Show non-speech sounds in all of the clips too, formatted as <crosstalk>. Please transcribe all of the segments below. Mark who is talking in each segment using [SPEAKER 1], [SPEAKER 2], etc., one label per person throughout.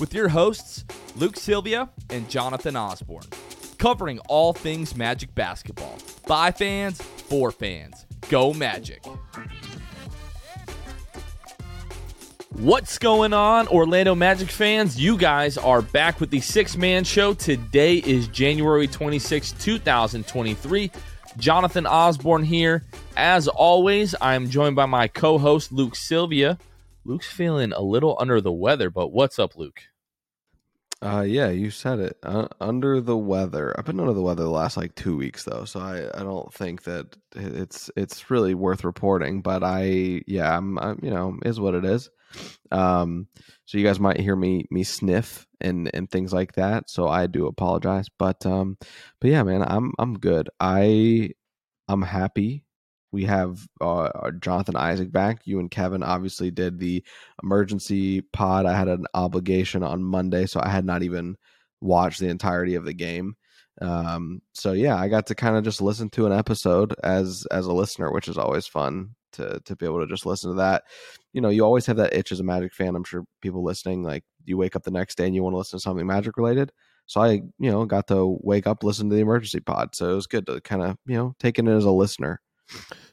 [SPEAKER 1] with your hosts, Luke Sylvia and Jonathan Osborne, covering all things Magic basketball. By fans, for fans. Go Magic. What's going on, Orlando Magic fans? You guys are back with the Six Man Show. Today is January 26, 2023. Jonathan Osborne here. As always, I'm joined by my co host, Luke Sylvia. Luke's feeling a little under the weather, but what's up, Luke?
[SPEAKER 2] Uh, yeah, you said it. Uh, under the weather. I've been under the weather the last like two weeks though, so I, I don't think that it's it's really worth reporting. But I yeah, I'm, I'm you know is what it is. Um, so you guys might hear me me sniff and and things like that. So I do apologize. But um, but yeah, man, I'm I'm good. I I'm happy. We have uh, Jonathan Isaac back. You and Kevin obviously did the emergency pod. I had an obligation on Monday, so I had not even watched the entirety of the game. Um, so yeah, I got to kind of just listen to an episode as as a listener, which is always fun to to be able to just listen to that. You know, you always have that itch as a Magic fan. I'm sure people listening, like you wake up the next day and you want to listen to something Magic related. So I, you know, got to wake up, listen to the emergency pod. So it was good to kind of, you know, take it as a listener.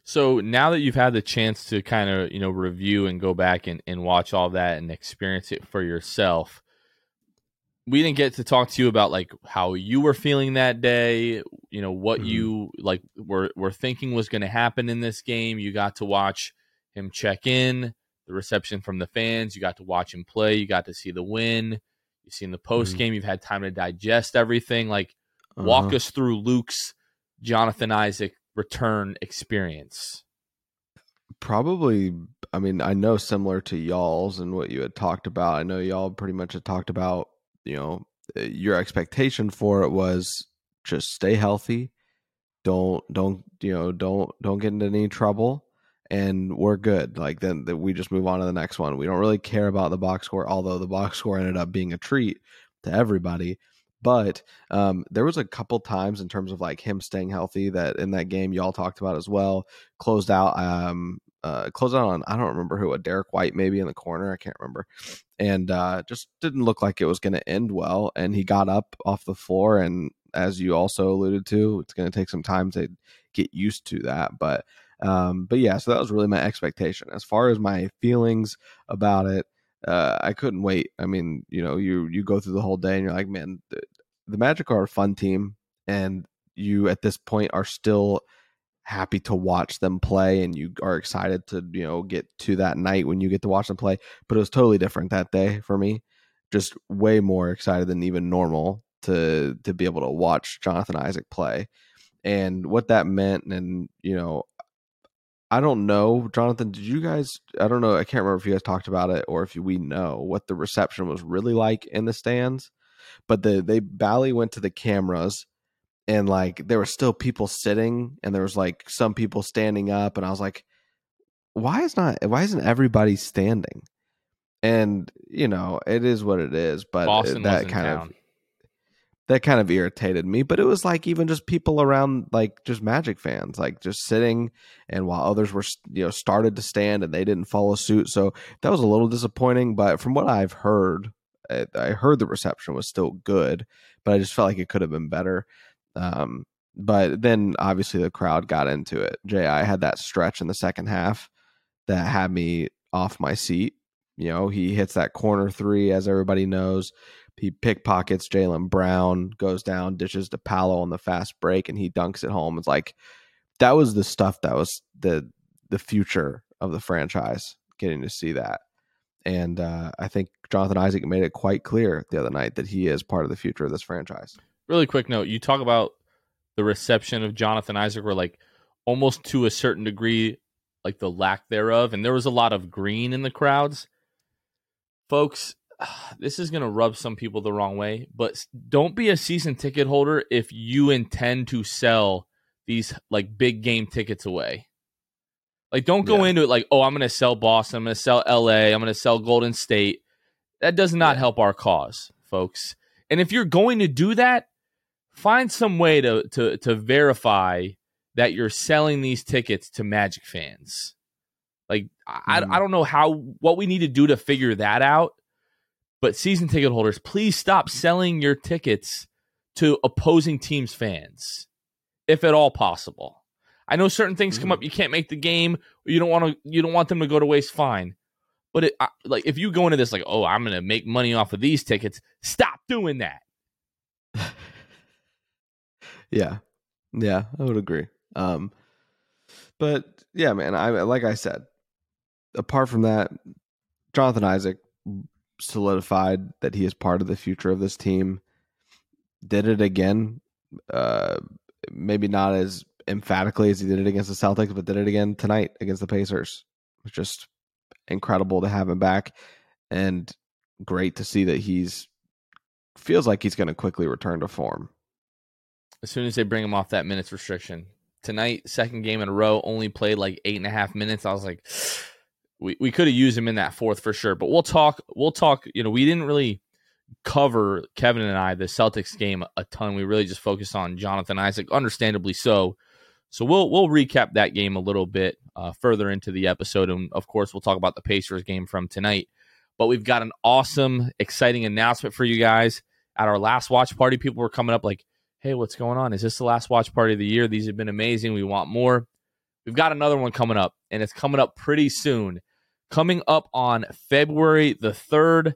[SPEAKER 1] So now that you've had the chance to kind of, you know, review and go back and, and watch all that and experience it for yourself, we didn't get to talk to you about like how you were feeling that day, you know, what mm-hmm. you like were were thinking was going to happen in this game. You got to watch him check in, the reception from the fans, you got to watch him play, you got to see the win, you've seen the post game, mm-hmm. you've had time to digest everything. Like uh-huh. walk us through Luke's Jonathan Isaac return experience.
[SPEAKER 2] Probably I mean, I know similar to y'all's and what you had talked about. I know y'all pretty much had talked about you know eh, your expectation for it was just stay healthy don't don't you know don't don't get into any trouble and we're good like then, then we just move on to the next one we don't really care about the box score although the box score ended up being a treat to everybody but um, there was a couple times in terms of like him staying healthy that in that game y'all talked about as well closed out um, uh, closed out on I don't remember who a Derrick White maybe in the corner I can't remember, and uh, just didn't look like it was going to end well. And he got up off the floor, and as you also alluded to, it's going to take some time to get used to that. But um, but yeah, so that was really my expectation as far as my feelings about it. Uh, I couldn't wait. I mean, you know, you you go through the whole day and you're like, man, the, the Magic are a fun team, and you at this point are still happy to watch them play and you are excited to you know get to that night when you get to watch them play. But it was totally different that day for me. Just way more excited than even normal to to be able to watch Jonathan Isaac play. And what that meant and you know I don't know Jonathan did you guys I don't know I can't remember if you guys talked about it or if we know what the reception was really like in the stands but the they Bally went to the cameras and like there were still people sitting and there was like some people standing up and i was like why is not why isn't everybody standing? And you know it is what it is but uh,
[SPEAKER 1] Boston
[SPEAKER 2] that kind of that kind of irritated me. But it was like even just people around, like just Magic fans, like just sitting, and while others were you know started to stand and they didn't follow suit. So that was a little disappointing. But from what I've heard, I heard the reception was still good, but I just felt like it could have been better. Um, but then obviously the crowd got into it. Ji had that stretch in the second half that had me off my seat. You know, he hits that corner three, as everybody knows. He pickpockets Jaylen Brown, goes down, dishes to Paolo on the fast break, and he dunks it home. It's like that was the stuff that was the the future of the franchise. Getting to see that, and uh, I think Jonathan Isaac made it quite clear the other night that he is part of the future of this franchise.
[SPEAKER 1] Really quick note: you talk about the reception of Jonathan Isaac, were like almost to a certain degree, like the lack thereof, and there was a lot of green in the crowds. Folks, <sighs> this is going to rub some people the wrong way, but don't be a season ticket holder if you intend to sell these like big game tickets away. Like, don't go yeah. into it like, oh, I'm going to sell Boston, I'm going to sell LA, I'm going to sell Golden State. That does not yeah. help our cause, folks. And if you're going to do that, find some way to to to verify that you're selling these tickets to Magic fans. Like, mm. I, I don't know how what we need to do to figure that out but season ticket holders, please stop selling your tickets to opposing teams' fans, if at all possible. I know certain things mm-hmm. come up. You can't make the game. You don't want to. You don't want them to go to waste. Fine, but it, like if you go into this like, oh, I'm going to make money off of these tickets. Stop doing that. <laughs>
[SPEAKER 2] yeah, yeah, I would agree. Um, but yeah, man, I like I said. Apart from that, Jonathan Isaac solidified that he is part of the future of this team. Did it again. Uh, maybe not as emphatically as he did it against the Celtics, but did it again tonight against the Pacers. It's just incredible to have him back and great to see that he's feels like he's going to quickly return to form.
[SPEAKER 1] As soon as they bring him off that minutes restriction. Tonight, second game in a row, only played like eight and a half minutes. I was like, we, we could have used him in that fourth for sure. But we'll talk. We'll talk. You know, we didn't really cover Kevin and I the Celtics game a ton. We really just focused on Jonathan Isaac, understandably so. So we'll we'll recap that game a little bit uh, further into the episode, and of course we'll talk about the Pacers game from tonight. But we've got an awesome, exciting announcement for you guys. At our last watch party, people were coming up like, "Hey, what's going on? Is this the last watch party of the year? These have been amazing. We want more." We've got another one coming up, and it's coming up pretty soon coming up on February the 3rd.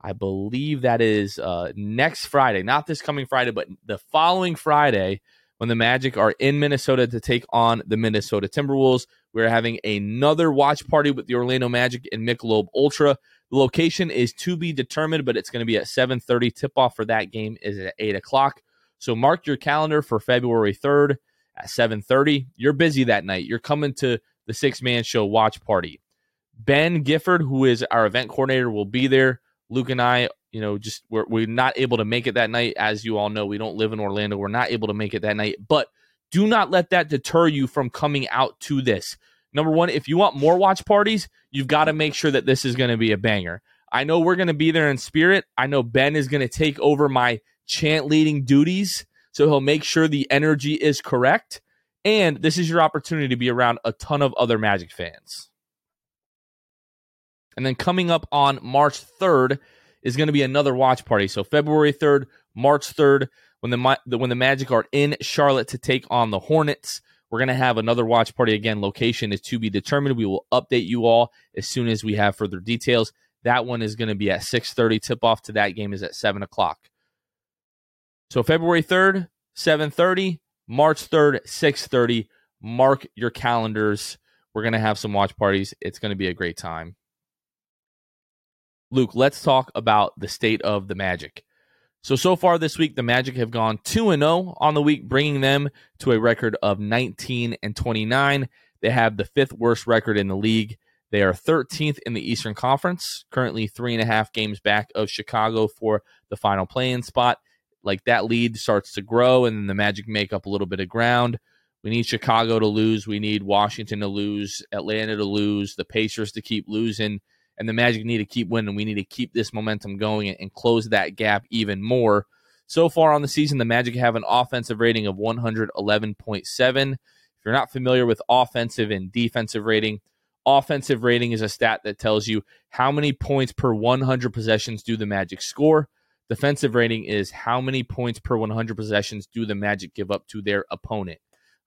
[SPEAKER 1] I believe that is uh, next Friday, not this coming Friday, but the following Friday when the Magic are in Minnesota to take on the Minnesota Timberwolves. We're having another watch party with the Orlando Magic and Michelob Ultra. The location is to be determined, but it's going to be at 7.30. Tip-off for that game is at 8 o'clock. So mark your calendar for February 3rd at 7.30. You're busy that night. You're coming to the six-man show watch party. Ben Gifford, who is our event coordinator, will be there. Luke and I, you know, just we're, we're not able to make it that night. As you all know, we don't live in Orlando. We're not able to make it that night. But do not let that deter you from coming out to this. Number one, if you want more watch parties, you've got to make sure that this is going to be a banger. I know we're going to be there in spirit. I know Ben is going to take over my chant leading duties. So he'll make sure the energy is correct. And this is your opportunity to be around a ton of other Magic fans. And then coming up on March 3rd is going to be another watch party. So February 3rd, March 3rd, when the when the Magic are in Charlotte to take on the Hornets, we're going to have another watch party again. Location is to be determined. We will update you all as soon as we have further details. That one is going to be at 6:30. Tip off to that game is at 7 o'clock. So February 3rd, 7:30, March 3rd, 6:30. Mark your calendars. We're going to have some watch parties. It's going to be a great time. Luke, let's talk about the state of the Magic. So, so far this week, the Magic have gone 2 and 0 on the week, bringing them to a record of 19 and 29. They have the fifth worst record in the league. They are 13th in the Eastern Conference, currently three and a half games back of Chicago for the final play-in spot. Like that lead starts to grow, and the Magic make up a little bit of ground. We need Chicago to lose. We need Washington to lose, Atlanta to lose, the Pacers to keep losing and the Magic need to keep winning. We need to keep this momentum going and close that gap even more. So far on the season, the Magic have an offensive rating of 111.7. If you're not familiar with offensive and defensive rating, offensive rating is a stat that tells you how many points per 100 possessions do the Magic score. Defensive rating is how many points per 100 possessions do the Magic give up to their opponent.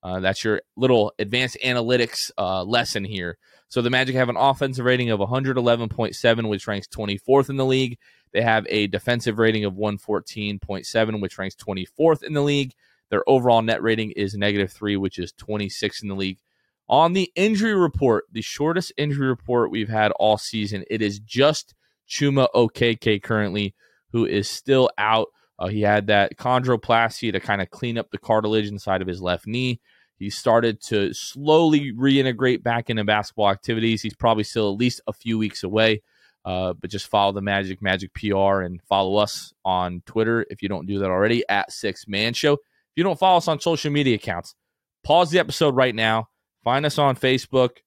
[SPEAKER 1] Uh, that's your little advanced analytics uh, lesson here. So the Magic have an offensive rating of 111.7, which ranks 24th in the league. They have a defensive rating of 114.7, which ranks 24th in the league. Their overall net rating is negative three, which is 26 in the league. On the injury report, the shortest injury report we've had all season, it is just Chuma Okeke currently, who is still out. Uh, he had that chondroplasty to kind of clean up the cartilage inside of his left knee. He started to slowly reintegrate back into basketball activities. He's probably still at least a few weeks away. Uh, but just follow the Magic Magic PR and follow us on Twitter if you don't do that already at Six Man Show. If you don't follow us on social media accounts, pause the episode right now. Find us on Facebook,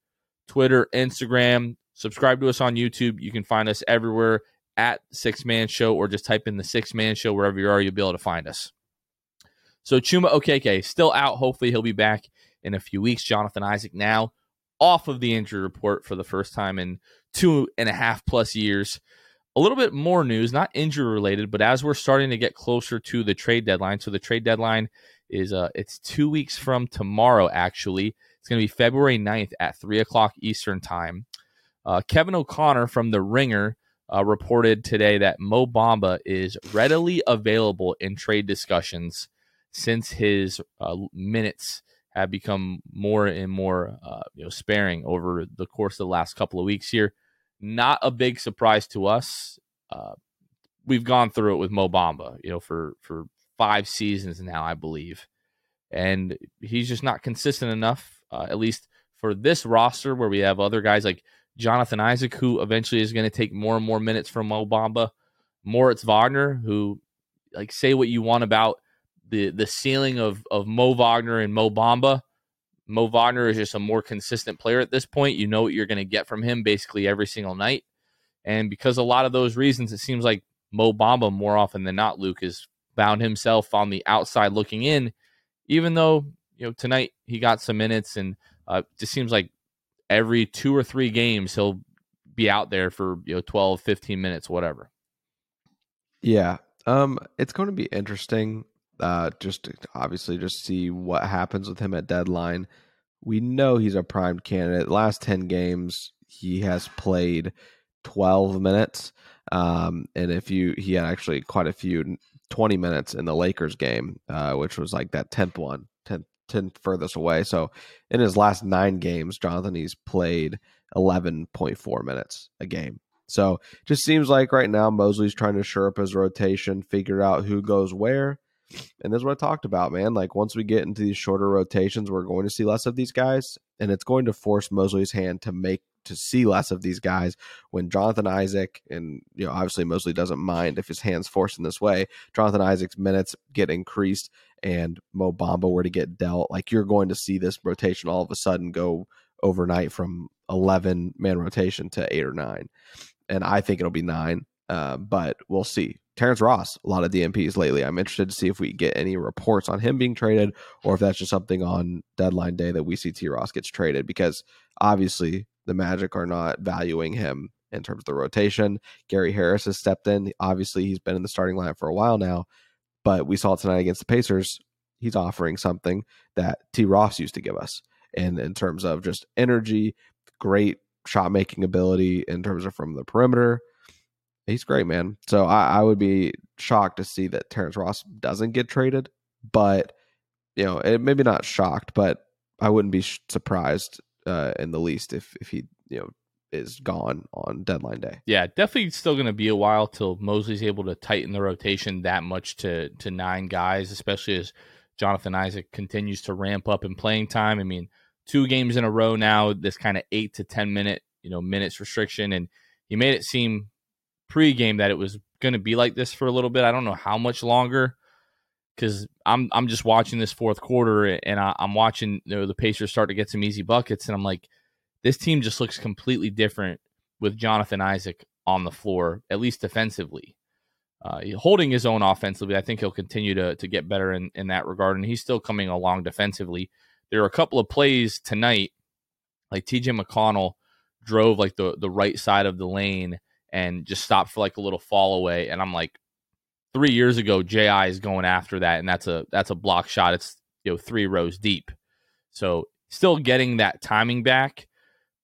[SPEAKER 1] Twitter, Instagram. Subscribe to us on YouTube. You can find us everywhere at Six Man Show or just type in the Six Man Show wherever you are. You'll be able to find us. So Chuma Okeke still out. Hopefully he'll be back in a few weeks. Jonathan Isaac now off of the injury report for the first time in two and a half plus years. A little bit more news, not injury related, but as we're starting to get closer to the trade deadline. So the trade deadline is uh it's two weeks from tomorrow, actually. It's gonna be February 9th at three o'clock Eastern time. Uh, Kevin O'Connor from the Ringer uh, reported today that Mo Bamba is readily available in trade discussions since his uh, minutes have become more and more uh, you know sparing over the course of the last couple of weeks here. Not a big surprise to us. Uh, we've gone through it with Mo Bamba, you know, for for five seasons now, I believe, and he's just not consistent enough. Uh, at least for this roster, where we have other guys like Jonathan Isaac, who eventually is going to take more and more minutes from Mo Bamba, Moritz Wagner, who like say what you want about the the ceiling of of Mo Wagner and Mo Bamba. Mo Wagner is just a more consistent player at this point. You know what you're going to get from him basically every single night. And because a lot of those reasons, it seems like Mo Bamba more often than not, Luke has found himself on the outside looking in, even though you know tonight he got some minutes and uh, just seems like every two or three games he'll be out there for you know 12 15 minutes whatever
[SPEAKER 2] yeah um it's going to be interesting uh, just obviously just see what happens with him at deadline. We know he's a primed candidate. Last 10 games, he has played 12 minutes. Um, and if you, he had actually quite a few 20 minutes in the Lakers game, uh, which was like that 10th one, 10th, 10th furthest away. So in his last nine games, Jonathan, he's played 11.4 minutes a game. So just seems like right now Mosley's trying to shore up his rotation, figure out who goes where. And this is what I talked about, man. Like once we get into these shorter rotations, we're going to see less of these guys, and it's going to force Mosley's hand to make to see less of these guys when Jonathan Isaac and you know obviously Mosley doesn't mind if his hands forced in this way. Jonathan Isaac's minutes get increased and Mo Bamba were to get dealt. Like you're going to see this rotation all of a sudden go overnight from 11 man rotation to eight or nine, and I think it'll be nine. Uh, but we'll see. Terrence Ross, a lot of DNPs lately. I'm interested to see if we get any reports on him being traded or if that's just something on deadline day that we see T Ross gets traded because obviously the Magic are not valuing him in terms of the rotation. Gary Harris has stepped in. Obviously, he's been in the starting line for a while now, but we saw tonight against the Pacers. He's offering something that T Ross used to give us. And in terms of just energy, great shot making ability in terms of from the perimeter, he's great, man. So I, I, would be shocked to see that Terrence Ross doesn't get traded, but you know, it, maybe not shocked, but I wouldn't be sh- surprised uh, in the least if if he you know is gone on deadline day.
[SPEAKER 1] Yeah, definitely still going to be a while till Mosley's able to tighten the rotation that much to to nine guys, especially as Jonathan Isaac continues to ramp up in playing time. I mean, two games in a row now, this kind of eight to ten minute you know minutes restriction, and he made it seem pregame that it was going to be like this for a little bit. I don't know how much longer because I'm I'm just watching this fourth quarter and I, am watching you know, the Pacers start to get some easy buckets and I'm like, this team just looks completely different with Jonathan Isaac on the floor, at least defensively. uh, holding his own offensively. I think he'll continue to to get better in in that regard, and he's still coming along defensively. There are a couple of plays tonight, like T.J. McConnell drove like the the right side of the lane and just stopped for like a little fall away, and I'm like, three years ago, Ji is going after that, and that's a that's a block shot. It's you know three rows deep, so still getting that timing back.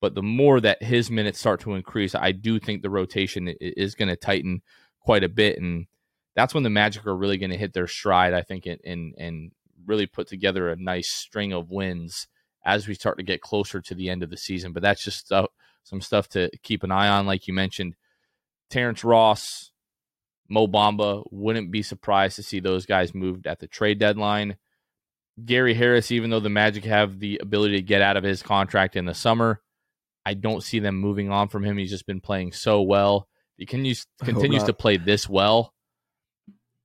[SPEAKER 1] But the more that his minutes start to increase, I do think the rotation is going to tighten quite a bit, and that's when the Magic are really going to hit their stride. I think, and and really put together a nice string of wins as we start to get closer to the end of the season. But that's just stuff, some stuff to keep an eye on, like you mentioned. Terrence Ross, Mo Bamba, wouldn't be surprised to see those guys moved at the trade deadline. Gary Harris, even though the Magic have the ability to get out of his contract in the summer, I don't see them moving on from him. He's just been playing so well. He continues continues to play this well.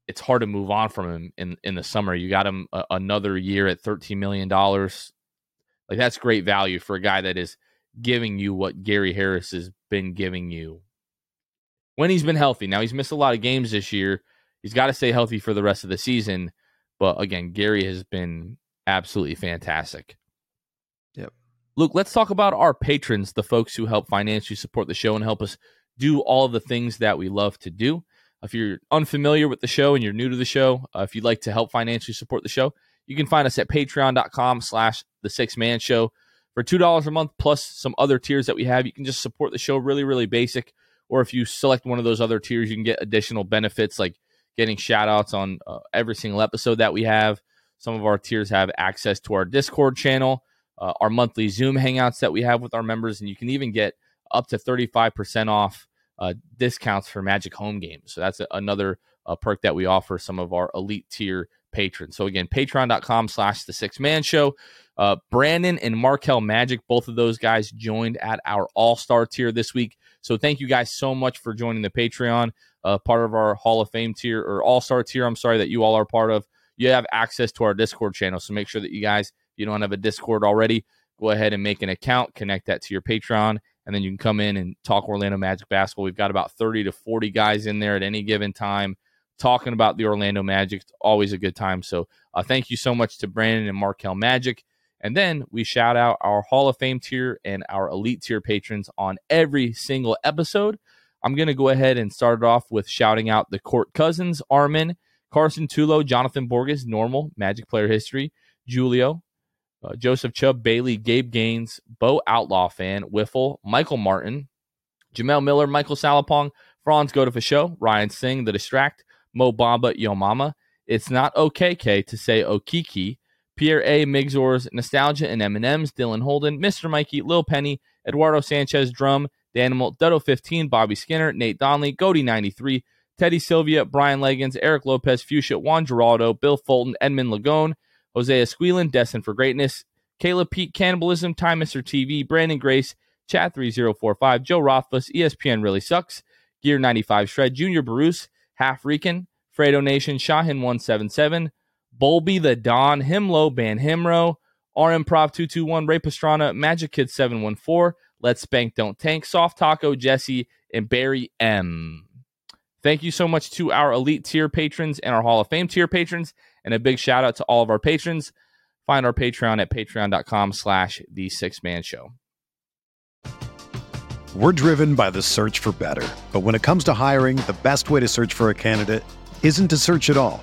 [SPEAKER 1] It's hard to move on from him in in the summer. You got him a, another year at thirteen million dollars. Like that's great value for a guy that is giving you what Gary Harris has been giving you when he's been healthy. Now he's missed a lot of games this year. He's got to stay healthy for the rest of the season. But again, Gary has been absolutely fantastic.
[SPEAKER 2] Yep.
[SPEAKER 1] Luke, let's talk about our patrons, the folks who help financially support the show and help us do all the things that we love to do. If you're unfamiliar with the show and you're new to the show, uh, if you'd like to help financially support the show, you can find us at patreon.com slash the six man show for $2 a month plus some other tiers that we have. You can just support the show really, really basic or if you select one of those other tiers, you can get additional benefits like getting shout outs on uh, every single episode that we have. Some of our tiers have access to our Discord channel, uh, our monthly Zoom hangouts that we have with our members, and you can even get up to 35% off uh, discounts for Magic home games. So that's a, another uh, perk that we offer some of our elite tier patrons. So again, patreon.com slash the six man show. Uh, Brandon and Markel Magic, both of those guys joined at our all star tier this week. So thank you guys so much for joining the Patreon, uh, part of our Hall of Fame tier or all star tier. I'm sorry that you all are part of. You have access to our Discord channel. So make sure that you guys, if you don't have a Discord already, go ahead and make an account, connect that to your Patreon, and then you can come in and talk Orlando Magic basketball. We've got about 30 to 40 guys in there at any given time talking about the Orlando Magic. It's always a good time. So uh, thank you so much to Brandon and Markel Magic. And then we shout out our Hall of Fame tier and our Elite tier patrons on every single episode. I'm going to go ahead and start it off with shouting out the Court Cousins, Armin, Carson Tulo, Jonathan Borges, normal Magic player history, Julio, uh, Joseph Chubb, Bailey, Gabe Gaines, Bo Outlaw fan, Wiffle, Michael Martin, Jamel Miller, Michael Salapong, Franz Godefroy Show, Ryan Singh, The Distract, Mo Bamba, Yo Mama. It's not okay, K, to say Okiki. Pierre A. Migzors, Nostalgia and M&M's, Dylan Holden, Mr. Mikey, Lil Penny, Eduardo Sanchez, Drum, Danimal, Dutto 15, Bobby Skinner, Nate Donnelly, Goody 93, Teddy Sylvia, Brian Leggins, Eric Lopez, Fuchsia, Juan Geraldo, Bill Fulton, Edmund Lagone, Hosea Squealan, Destined for Greatness, Caleb Pete, Cannibalism, Time Mr. TV, Brandon Grace, Chat 3045, Joe Rothfuss, ESPN Really Sucks, Gear 95 Shred, Junior Bruce, Half Rican, Fredo Nation, Shahin 177, Bolby the Don, Himlo, Ban Himro, R Improv 221, Ray Pastrana, Magic Kid 714, Let's Spank Don't Tank, Soft Taco, Jesse, and Barry M. Thank you so much to our elite tier patrons and our Hall of Fame tier patrons, and a big shout out to all of our patrons. Find our Patreon at patreon.com slash the six man show.
[SPEAKER 3] We're driven by the search for better. But when it comes to hiring, the best way to search for a candidate isn't to search at all.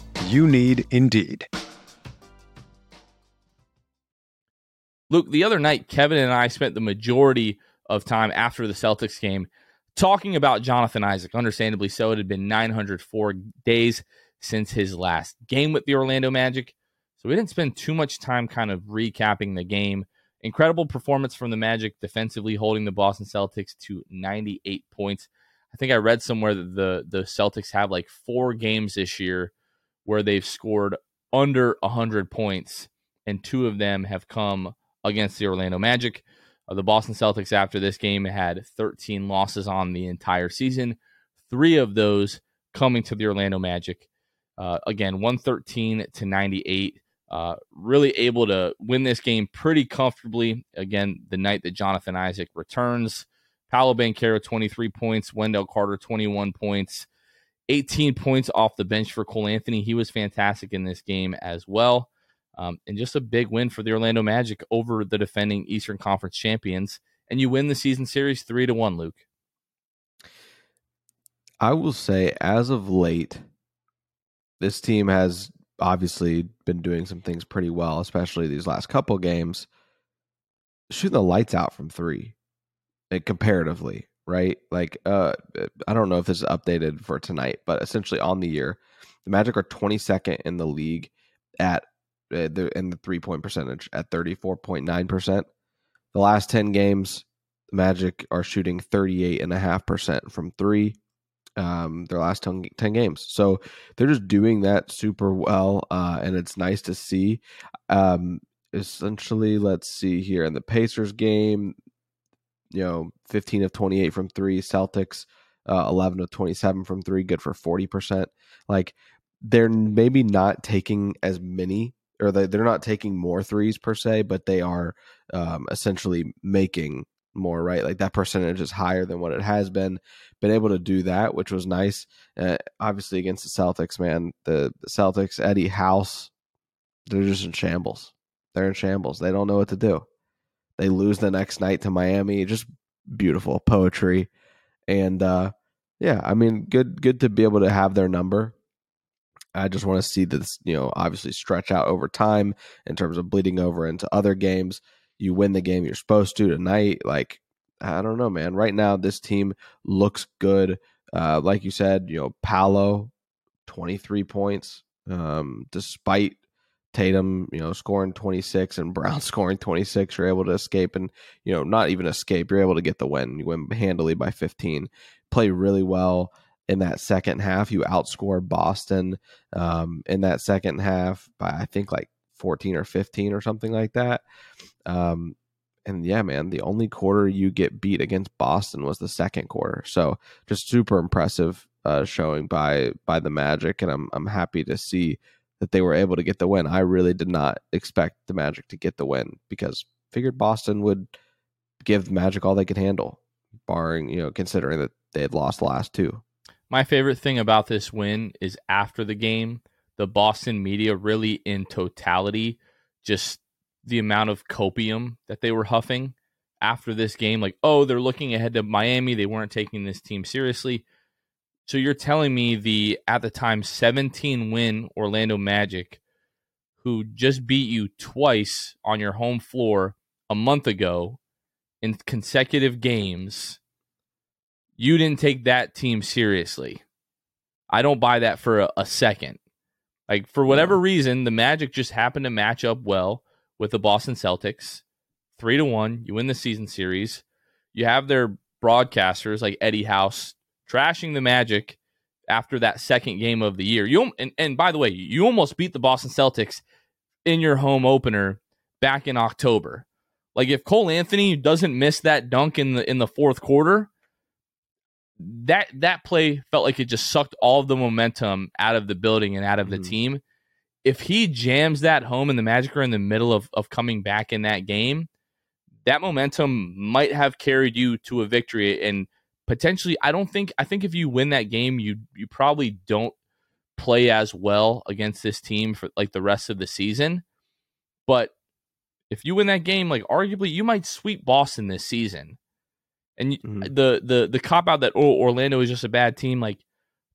[SPEAKER 3] You need Indeed.
[SPEAKER 1] Luke, the other night, Kevin and I spent the majority of time after the Celtics game talking about Jonathan Isaac. Understandably so, it had been 904 days since his last game with the Orlando Magic. So we didn't spend too much time kind of recapping the game. Incredible performance from the Magic defensively, holding the Boston Celtics to 98 points. I think I read somewhere that the the Celtics have like four games this year where they've scored under 100 points, and two of them have come against the Orlando Magic. Uh, the Boston Celtics, after this game, had 13 losses on the entire season, three of those coming to the Orlando Magic. Uh, again, 113 to 98. Uh, really able to win this game pretty comfortably. Again, the night that Jonathan Isaac returns. Paolo Banchero, 23 points. Wendell Carter, 21 points. 18 points off the bench for Cole Anthony. He was fantastic in this game as well. Um, and just a big win for the Orlando Magic over the defending Eastern Conference champions. And you win the season series three to one, Luke.
[SPEAKER 2] I will say, as of late, this team has obviously been doing some things pretty well, especially these last couple games. Shooting the lights out from three, like, comparatively, right? Like, uh, I don't know if this is updated for tonight, but essentially on the year, the Magic are 22nd in the league at uh, the in the three point percentage at 34.9%. The last 10 games, the Magic are shooting 38.5% from three um, their last 10, 10, games. So they're just doing that super well, uh, and it's nice to see. Um, essentially, let's see here in the Pacers game, you know, 15 of 28 from three, Celtics, uh, 11 of 27 from three, good for 40%. Like they're maybe not taking as many or they, they're not taking more threes per se, but they are um, essentially making more, right? Like that percentage is higher than what it has been. Been able to do that, which was nice. Uh, obviously, against the Celtics, man, the, the Celtics, Eddie House, they're just in shambles. They're in shambles. They don't know what to do. They lose the next night to Miami. Just beautiful poetry, and uh, yeah, I mean, good, good to be able to have their number. I just want to see this, you know, obviously stretch out over time in terms of bleeding over into other games you win the game you're supposed to tonight. Like, I don't know, man. Right now, this team looks good. Uh, like you said, you know, Paolo, 23 points, um, despite Tatum, you know, scoring 26 and Brown <laughs> scoring 26. You're able to escape and, you know, not even escape. You're able to get the win. You win handily by 15. Play really well in that second half. You outscored Boston um, in that second half by, I think, like 14 or 15 or something like that. Um, and yeah, man, the only quarter you get beat against Boston was the second quarter. So just super impressive uh, showing by by the Magic, and I'm I'm happy to see that they were able to get the win. I really did not expect the Magic to get the win because figured Boston would give the Magic all they could handle, barring you know considering that they had lost the last two.
[SPEAKER 1] My favorite thing about this win is after the game, the Boston media really in totality just the amount of copium that they were huffing after this game. Like, oh, they're looking ahead to Miami. They weren't taking this team seriously. So you're telling me the at the time 17 win Orlando Magic, who just beat you twice on your home floor a month ago in consecutive games, you didn't take that team seriously. I don't buy that for a, a second. Like for whatever reason, the Magic just happened to match up well with the Boston Celtics, three to one. You win the season series. You have their broadcasters like Eddie House trashing the Magic after that second game of the year. You and, and by the way, you almost beat the Boston Celtics in your home opener back in October. Like if Cole Anthony doesn't miss that dunk in the in the fourth quarter, that that play felt like it just sucked all of the momentum out of the building and out of the mm-hmm. team if he jams that home and the Magic are in the middle of, of coming back in that game, that momentum might have carried you to a victory. And potentially, I don't think, I think if you win that game, you, you probably don't play as well against this team for like the rest of the season. But if you win that game, like arguably, you might sweep Boston this season. And mm-hmm. the the the cop out that oh, Orlando is just a bad team, like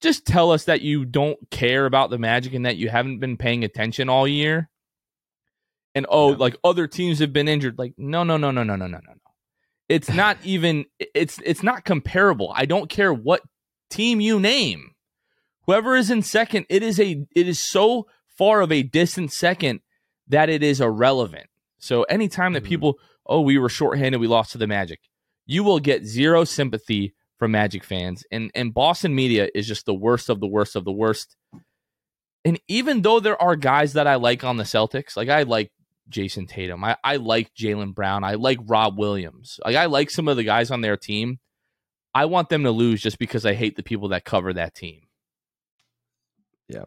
[SPEAKER 1] just tell us that you don't care about the Magic and that you haven't been paying attention all year. And oh, yeah. like other teams have been injured. Like, no, no, no, no, no, no, no, no. It's not even it's it's not comparable. I don't care what team you name. Whoever is in second, it is a it is so far of a distant second that it is irrelevant. So anytime that mm-hmm. people, oh, we were shorthanded, we lost to the Magic, you will get zero sympathy from Magic fans. And and Boston media is just the worst of the worst of the worst. And even though there are guys that I like on the Celtics, like I like Jayson Tatum, I, I like Jaylen Brown, I like Rob Williams. Like I like some of the guys on their team. I want them to lose just because I hate the people that cover that team.
[SPEAKER 2] Yeah.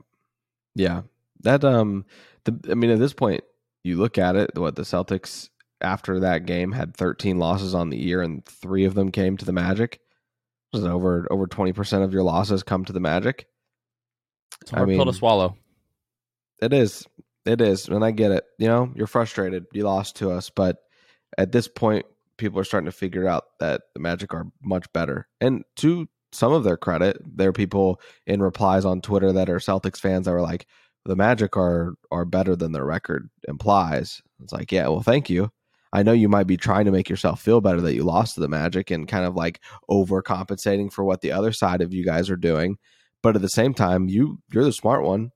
[SPEAKER 2] Yeah. That um the I mean at this point you look at it what the Celtics after that game had 13 losses on the year and 3 of them came to the Magic. Was over over 20% of your losses come to the Magic?
[SPEAKER 1] It's hard I mean, pill to swallow.
[SPEAKER 2] It is. It is. And I get it. You know, you're frustrated. You lost to us, but at this point people are starting to figure out that the Magic are much better. And to some of their credit, there are people in replies on Twitter that are Celtics fans that were like, the Magic are are better than their record implies. It's like, yeah, well, thank you. I know you might be trying to make yourself feel better that you lost to the Magic and kind of like overcompensating for what the other side of you guys are doing, but at the same time, you you're the smart one.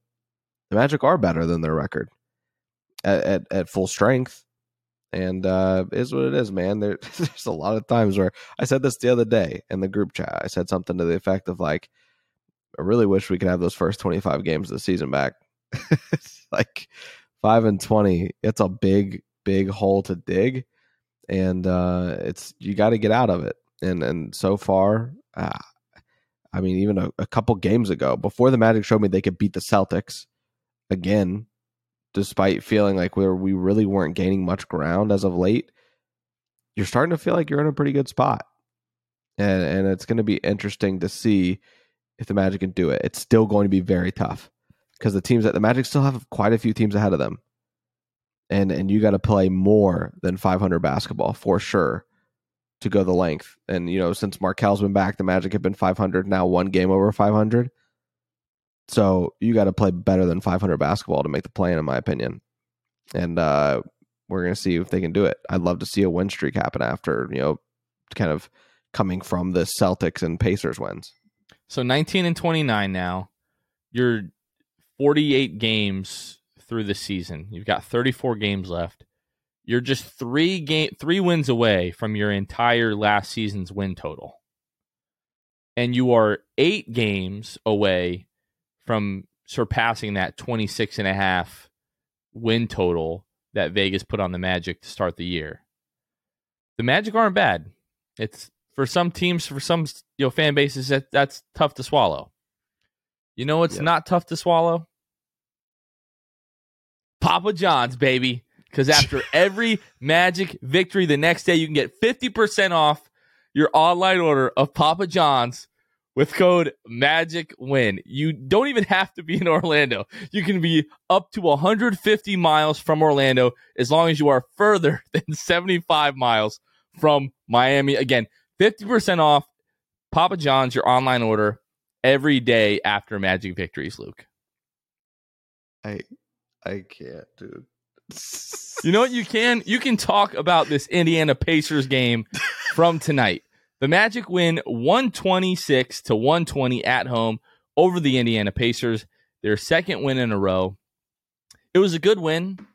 [SPEAKER 2] The Magic are better than their record at at, at full strength, and uh, is what it is, man. There, <laughs> there's a lot of times where I said this the other day in the group chat. I said something to the effect of like, I really wish we could have those first 25 games of the season back <laughs> like five and twenty. It's a big, big hole to dig, and uh, it's you got to get out of it. And and so far, uh, I mean, even a, a couple games ago, before the Magic showed me they could beat the Celtics again, despite feeling like we we really weren't gaining much ground as of late. You're starting to feel like you're in a pretty good spot, and and it's going to be interesting to see if the Magic can do it. It's still going to be very tough because the teams that the Magic still have quite a few teams ahead of them, and and you got to play more than 500 basketball for sure to go the length. And you know, since Markelle's been back, the Magic have been 500 now, one game over 500. So you got to play better than 500 basketball to make the play, in in my opinion. And uh, we're gonna see if they can do it. I'd love to see a win streak happen after you know, kind of coming from the Celtics and Pacers wins.
[SPEAKER 1] So 19 and 29 now. You're 48 games through the season. You've got 34 games left. You're just three game three wins away from your entire last season's win total. And you are eight games away from surpassing that 26 and a half win total that Vegas put on the Magic to start the year. The Magic aren't bad. It's for some teams, for some you know fan bases, that that's tough to swallow. You know it's yep. not tough to swallow? Papa John's, baby. Because <laughs> after every Magic victory the next day, you can get 50% off your online order of Papa John's with code Magic Win. You don't even have to be in Orlando. You can be up to 150 miles from Orlando as long as you are further <laughs> than 75 miles from Miami. Again, 50% off Papa John's, your online order every day after Magic victories, Luke.
[SPEAKER 2] I I can't, dude.
[SPEAKER 1] you know what you can? You can talk about this Indiana Pacers game from tonight. The Magic win 126 to 120 at home over the Indiana Pacers, their second win in a row. It was a good win.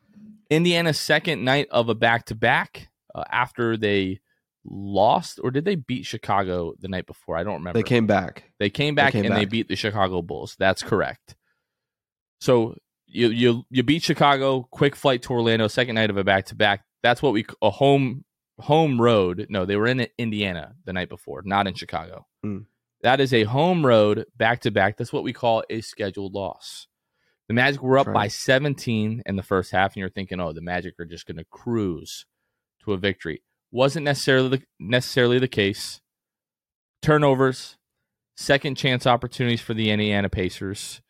[SPEAKER 1] Indiana's second night of a back to back after they lost, or did they beat Chicago the night before? I don't remember.
[SPEAKER 2] They came back.
[SPEAKER 1] They came back they came and back. they beat the Chicago Bulls. That's correct. So you you you beat Chicago, quick flight to Orlando, second night of a back to back. That's what we a home home road. No, they were in Indiana the night before, not in Chicago. Mm. That is a home road back to back. That's what we call a scheduled loss. The Magic were up right. by 17 in the first half, and you're thinking, oh, the Magic are just going to cruise to a victory. Wasn't necessarily the, necessarily the case. Turnovers, second chance opportunities for the Indiana Pacers.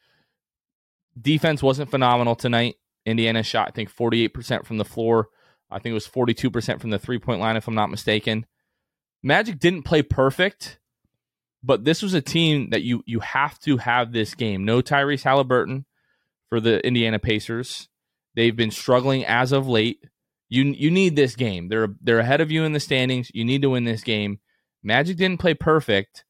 [SPEAKER 1] Defense wasn't phenomenal tonight. Indiana shot, I think, 48% from the floor. I think it was 42% from the three point line, if I'm not mistaken. Magic didn't play perfect, But this was a team that you you have to have this game. No Tyrese Haliburton for the Indiana Pacers. They've been struggling as of late. You you need this game. They're they're ahead of you in the standings. You need to win this game. Magic didn't play perfect.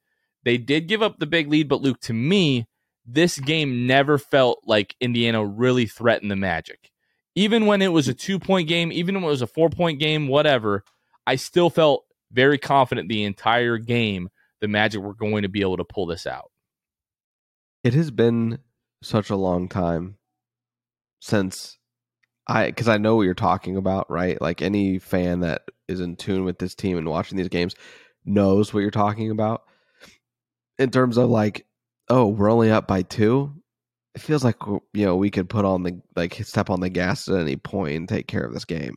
[SPEAKER 1] They did give up the big lead, but Luke, to me, this game never felt like Indiana really threatened the Magic. Even when it was a two point game, even when it was a four point game, whatever, I still felt very confident the entire game the Magic were going to be able to pull this out.
[SPEAKER 2] It has been such a long time since I, because I know what you're talking about, right? Like any fan that is in tune with this team and watching these games knows what you're talking about. In terms of like, oh, we're only up by two. It feels like you know we could put on the like step on the gas at any point and take care of this game.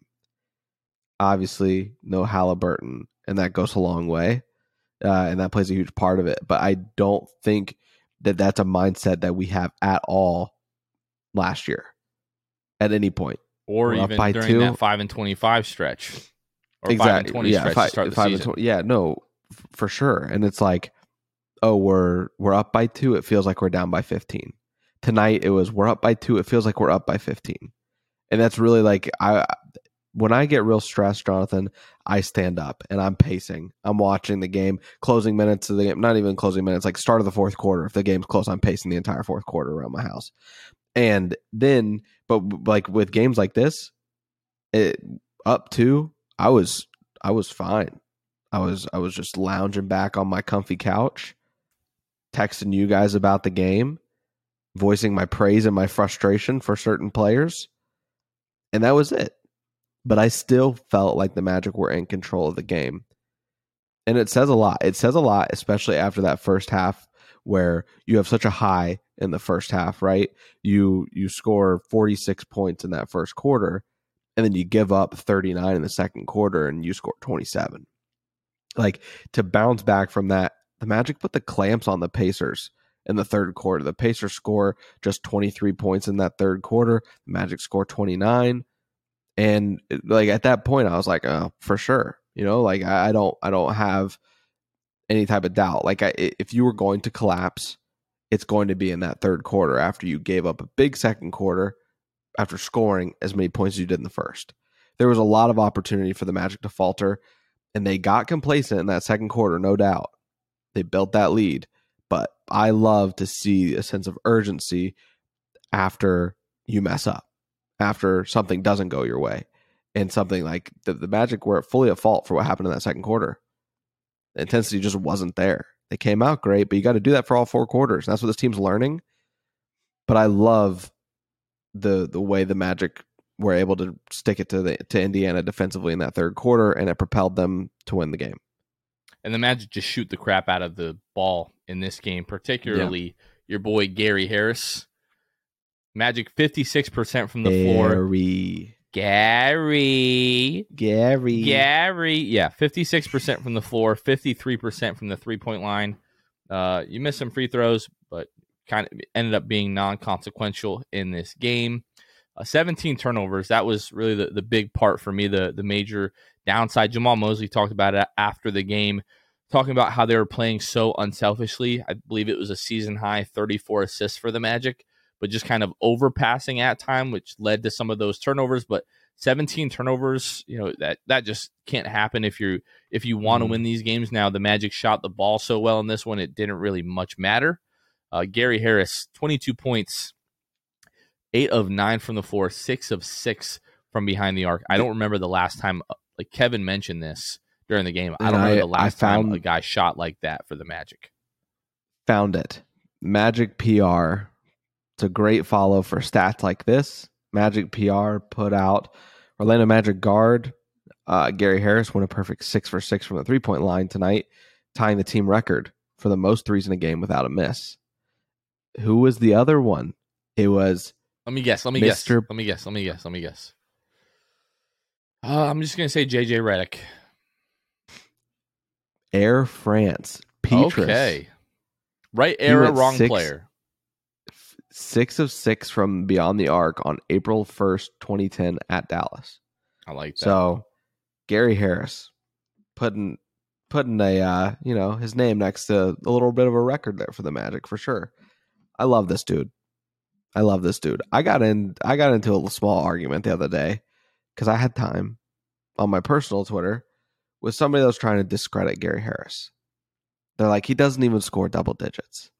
[SPEAKER 2] Obviously, no Haliburton, and that goes a long way uh, and that plays a huge part of it. But I don't think that that's a mindset that we have at all last year at any point,
[SPEAKER 1] or We're even during two. that five and twenty-five stretch, or exactly. five and twenty
[SPEAKER 2] yeah,
[SPEAKER 1] stretch
[SPEAKER 2] five,
[SPEAKER 1] to start the
[SPEAKER 2] five. And 20, yeah, no, f- for sure. And it's like, oh, we're we're up by two. It feels like we're down by fifteen. Tonight it was we're up by two. It feels like we're up by fifteen, and that's really like I when I get real stressed, Jonathan, I stand up and I'm pacing. I'm watching the game, closing minutes of the game, not even closing minutes, like start of the fourth quarter. If the game's close, I'm pacing the entire fourth quarter around my house. And then, but like with games like this, it up to, I was, I was fine. I was, I was just lounging back on my comfy couch, texting you guys about the game, voicing my praise and my frustration for certain players. And that was it but I still felt like the Magic were in control of the game. And it says a lot. It says a lot, especially after that first half where you have such a high in the first half, right? You you score 46 points in that first quarter and then you give up 39 in the second quarter and you score 27. Like to bounce back from that, the Magic put the clamps on the Pacers in the third quarter. The Pacers score just 23 points in that third quarter. The Magic score 29 and eh, like at that point i was like oh for sure. You know like i, I don't i don't have any type of doubt. Like I, if you were going to collapse it's going to be in that third quarter after you gave up a big second quarter after scoring as many points as you did in the first. There was a lot of opportunity for the magic to falter and they got complacent in that second quarter no doubt. They built that lead i love to see a sense of urgency after you mess up after something doesn't go your way. And something like the, the Magic were fully at fault for what happened in that second quarter. The intensity just wasn't there. They came out great, but you got to do that for all four quarters. That's what this team's learning. But I love the the way the Magic were able to stick it to the to Indiana defensively in that third quarter, and it propelled them to win the game.
[SPEAKER 1] And the Magic just shoot the crap out of the ball in this game, particularly yeah. your boy Gary Harris. Magic 56% from the
[SPEAKER 2] Gary.
[SPEAKER 1] floor. Gary.
[SPEAKER 2] Gary.
[SPEAKER 1] Gary. Yeah, 56% from the floor, 53% from the three point line. Uh, you missed some free throws, but kind of ended up being non consequential in this game. Uh, 17 turnovers. That was really the, the big part for me, the, the major downside. Jamahl Mosley talked about it after the game, talking about how they were playing so unselfishly. I believe it was a season high 34 assists for the Magic but just kind of overpassing at time, which led to some of those turnovers. But 17 turnovers, you know, that that just can't happen if you if you want to mm. win these games. Now the Magic shot the ball so well in this one, it didn't really much matter. Uh, Gary Harris, 22 points, eight of nine from the floor, six of six from behind the arc. I don't remember the last time, uh, like Kevin mentioned this during the game. I don't remember the last found, time a guy shot like that for the Magic.
[SPEAKER 2] Found it. Magic PR it's a great follow for stats like this. Magic PR put out Orlando Magic guard uh, Gary Harris went a perfect six for six from the three point line tonight, tying the team record for the most threes in a game without a miss. Who was the other one? It was.
[SPEAKER 1] Let me guess. Let me Mr. guess. Let me guess. Let me guess. Let me guess. Uh, I'm just gonna say JJ Redick.
[SPEAKER 2] Air France. Pietrus.
[SPEAKER 1] Okay. Right era, wrong six, player
[SPEAKER 2] six of six from beyond the arc on April 1st, 2010 at Dallas.
[SPEAKER 1] I like that.
[SPEAKER 2] So Gary Harris putting putting a uh, you know his name next to a little bit of a record there for the Magic for sure. I love this dude. I love this dude. I got in I got into a small argument the other day because I had time on my personal Twitter with somebody that was trying to discredit Gary Harris. They're like, he doesn't even score double digits.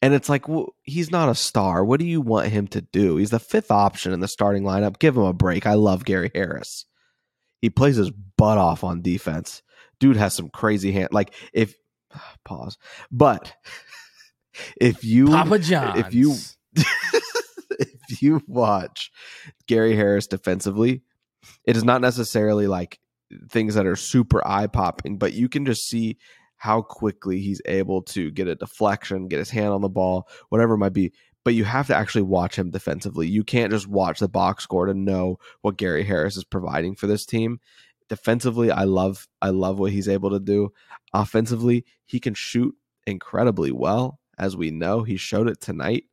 [SPEAKER 2] And it's like, well, he's not a star. What do you want him to do? He's the fifth option in the starting lineup. Give him a break. I love Gary Harris. He plays his butt off on defense. Dude has some crazy hand. Like if <sighs> pause, but <laughs> if you
[SPEAKER 1] Papa John,
[SPEAKER 2] if you <laughs> you watch Gary Harris defensively, it is not necessarily like things that are super eye popping, but you can just see how quickly he's able to get a deflection, get his hand on the ball, whatever it might be. But you have to actually watch him defensively. You can't just watch the box score to know what Gary Harris is providing for this team. Defensively, I love I love what he's able to do. Offensively, he can shoot incredibly well, as we know. He showed it tonight.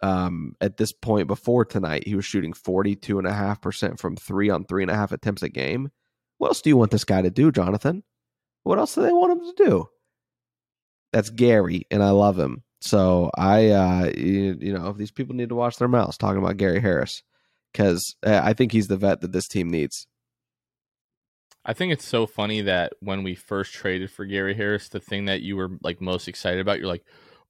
[SPEAKER 2] Um, at this point before tonight, he was shooting 42.5% from three on three and a half attempts a game. What else do you want this guy to do, Jonathan? What else do they want him to do? That's Gary, and I love him. So I, uh, you, you know, these people need to watch their mouths talking about Gary Harris because uh, I think he's the vet that this team needs.
[SPEAKER 1] I think it's so funny that when we first traded for Gary Harris, the thing that you were like most excited about, you're like,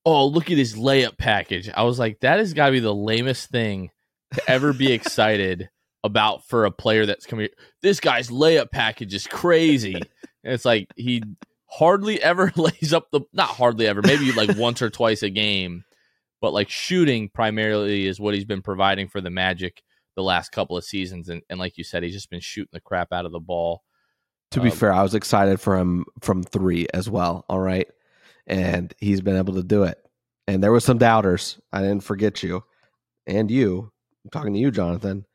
[SPEAKER 1] "Oh, look at his layup package." I was like, "That has got to be the lamest thing to ever be excited <laughs> about for a player that's coming. This guy's layup package is crazy. and it's like he hardly ever <laughs> lays up the not hardly ever, maybe like once or twice a game, but like shooting primarily is what he's been providing for the Magic the last couple of seasons. And, and like you said, he's just been shooting the crap out of the ball.
[SPEAKER 2] To be um, fair, I was excited for him from three as well. All right. And he's been able to do it. And there was some doubters. I didn't forget you and you. I'm talking to you, Jonathan.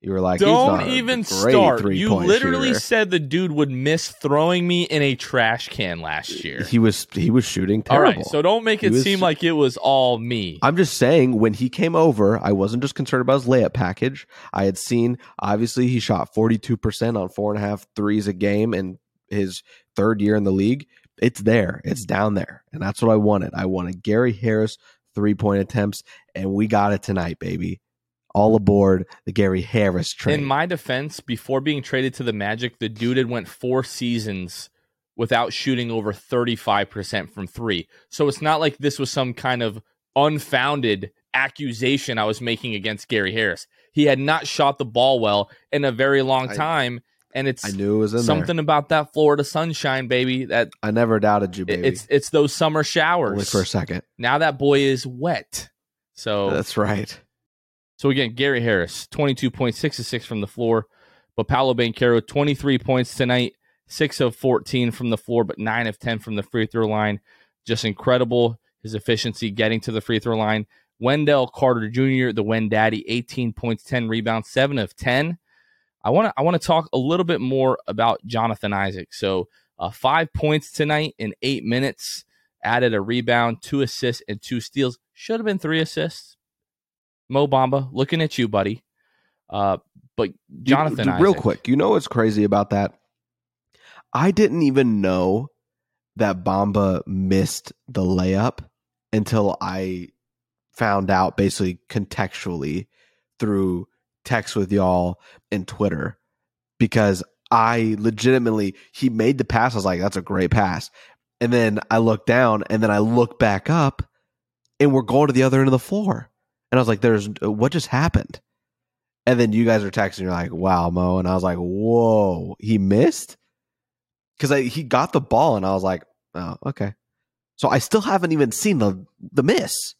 [SPEAKER 2] You were like,
[SPEAKER 1] don't even start. You literally shooter. said the dude would miss throwing me in a trash can last year.
[SPEAKER 2] He was he was shooting terrible. All right,
[SPEAKER 1] so don't make it was, seem like it was all me.
[SPEAKER 2] I'm just saying when he came over, I wasn't just concerned about his layup package. I had seen obviously he shot 42 percent on four and a half threes a game in his third year in the league. It's there, it's down there, and that's what I wanted. I wanted Gary Harris three point attempts, and we got it tonight, baby all aboard the Gary Harris train.
[SPEAKER 1] In my defense, before being traded to the Magic, the dude had went four seasons without shooting over 35% from three. So it's not like this was some kind of unfounded accusation I was making against Gary Harris. He had not shot the ball well in a very long time. And it's
[SPEAKER 2] I knew it was
[SPEAKER 1] something
[SPEAKER 2] there.
[SPEAKER 1] about that Florida sunshine, baby. That
[SPEAKER 2] I never doubted you, baby.
[SPEAKER 1] It's it's those summer showers.
[SPEAKER 2] Only for a second.
[SPEAKER 1] Now that boy is wet. So
[SPEAKER 2] that's right.
[SPEAKER 1] So again, Gary Harris, 22.6 to 6 from the floor. But Paolo Banchero, 23 points tonight, 6 of 14 from the floor, but 9 of 10 from the free throw line. Just incredible. His efficiency getting to the free throw line. Wendell Carter Jr., the Wen Daddy, 18 points, 10 rebounds, 7 of 10. I want to I want to talk a little bit more about Jonathan Isaac. So, uh, five points tonight in eight minutes, added a rebound, two assists, and two steals. Should have been three assists, Mo Bamba, looking at you, buddy. Uh, but Jonathan,
[SPEAKER 2] you, real quick, you know what's crazy about that? I didn't even know that Bamba missed the layup until I found out basically contextually through text with y'all and Twitter because I legitimately he made the pass. I was like, that's a great pass. And then I look down and then I look back up and we're going to the other end of the floor. And I was like, there's uh, what just happened? And then you guys are texting, you're like, wow, Mo. And I was like, whoa, he missed? Because he got the ball and I was like, oh, okay. So I still haven't even seen the the miss.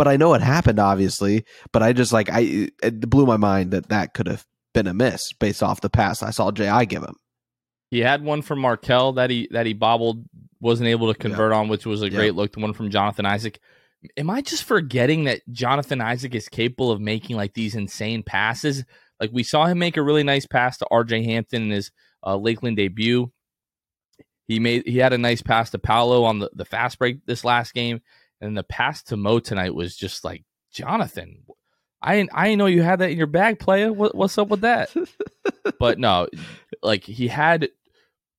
[SPEAKER 2] But I know it happened, obviously. But I just like I it blew my mind that that could have been a miss based off the pass I saw Ji give him.
[SPEAKER 1] He had one from Markelle that he that he bobbled, wasn't able to convert yeah. on, which was a great yeah. look. The one from Jonathan Isaac am I just forgetting that Jonathan Isaac is capable of making like these insane passes? Like we saw him make a really nice pass to RJ Hampton in his uh, Lakeland debut. He made he had a nice pass to Paolo on the, the fast break this last game, and the pass to Mo tonight was just like Jonathan. I didn't, I didn't know you had that in your bag, player. What, what's up with that? but <laughs> no, like he had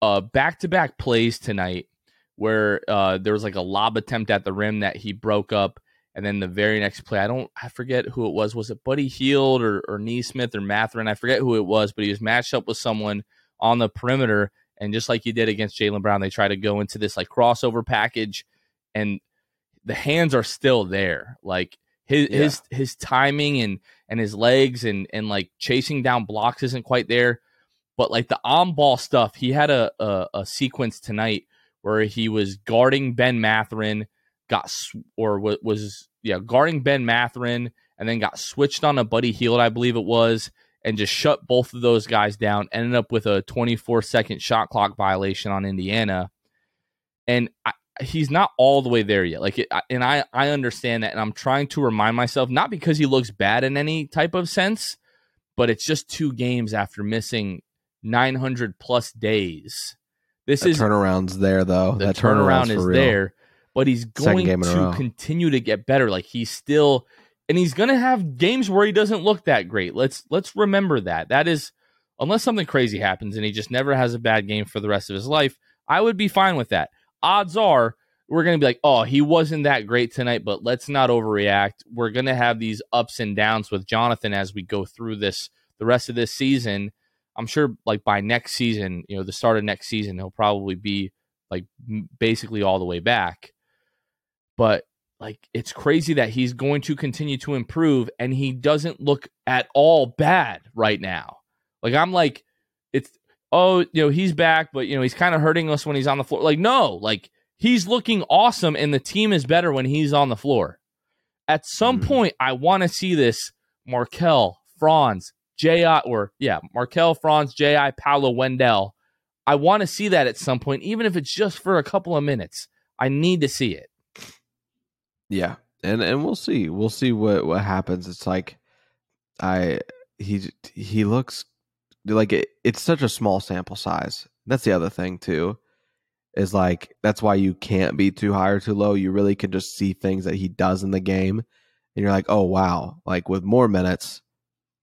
[SPEAKER 1] uh back to back plays tonight where uh there was like a lob attempt at the rim that he broke up. And then the very next play, I don't, I forget who it was. Was it Buddy Hield or, or Nesmith or Mathurin? I forget who it was, but he was matched up with someone on the perimeter. And just like he did against Jaylen Brown, they try to go into this like crossover package, and the hands are still there. Like his yeah. his his timing and and his legs and and like chasing down blocks isn't quite there. But like the on ball stuff, he had a, a, a sequence tonight where he was guarding Ben Mathurin, got or was yeah guarding Ben Mathurin, and then got switched on a Buddy Hield, I believe it was, and just shut both of those guys down. Ended up with a 24 second shot clock violation on Indiana, and I, he's not all the way there yet. Like, it, and I I understand that, and I'm trying to remind myself not because he looks bad in any type of sense, but it's just two games after missing 900 plus days.
[SPEAKER 2] This that is turnaround's there though.
[SPEAKER 1] The that turnaround is real. there, but he's going to continue to get better. Like he's still, and he's going to have games where he doesn't look that great. Let's let's remember that. That is, unless something crazy happens and he just never has a bad game for the rest of his life, I would be fine with that odds are we're going to be like, oh, he wasn't that great tonight, but let's not overreact. We're going to have these ups and downs with Jonathan as we go through this, the rest of this season. I'm sure, like by next season, you know, the start of next season, he'll probably be like basically all the way back. But like, it's crazy that he's going to continue to improve and he doesn't look at all bad right now. Like, I'm like, it's oh, you know, he's back, but you know, he's kind of hurting us when he's on the floor. Like, no, like he's looking awesome and the team is better when he's on the floor. At some mm point, I want to see this Markelle, Franz, J.I. or yeah, Markelle, Franz, J.I., Paolo, Wendell. I want to see that at some point, even if it's just for a couple of minutes. I need to see it.
[SPEAKER 2] Yeah. And and we'll see. We'll see what what happens. It's like I he he looks like it, it's such a small sample size. That's the other thing too. Is like that's why you can't be too high or too low. You really can just see things that he does in the game, and you're like, oh wow! Like with more minutes,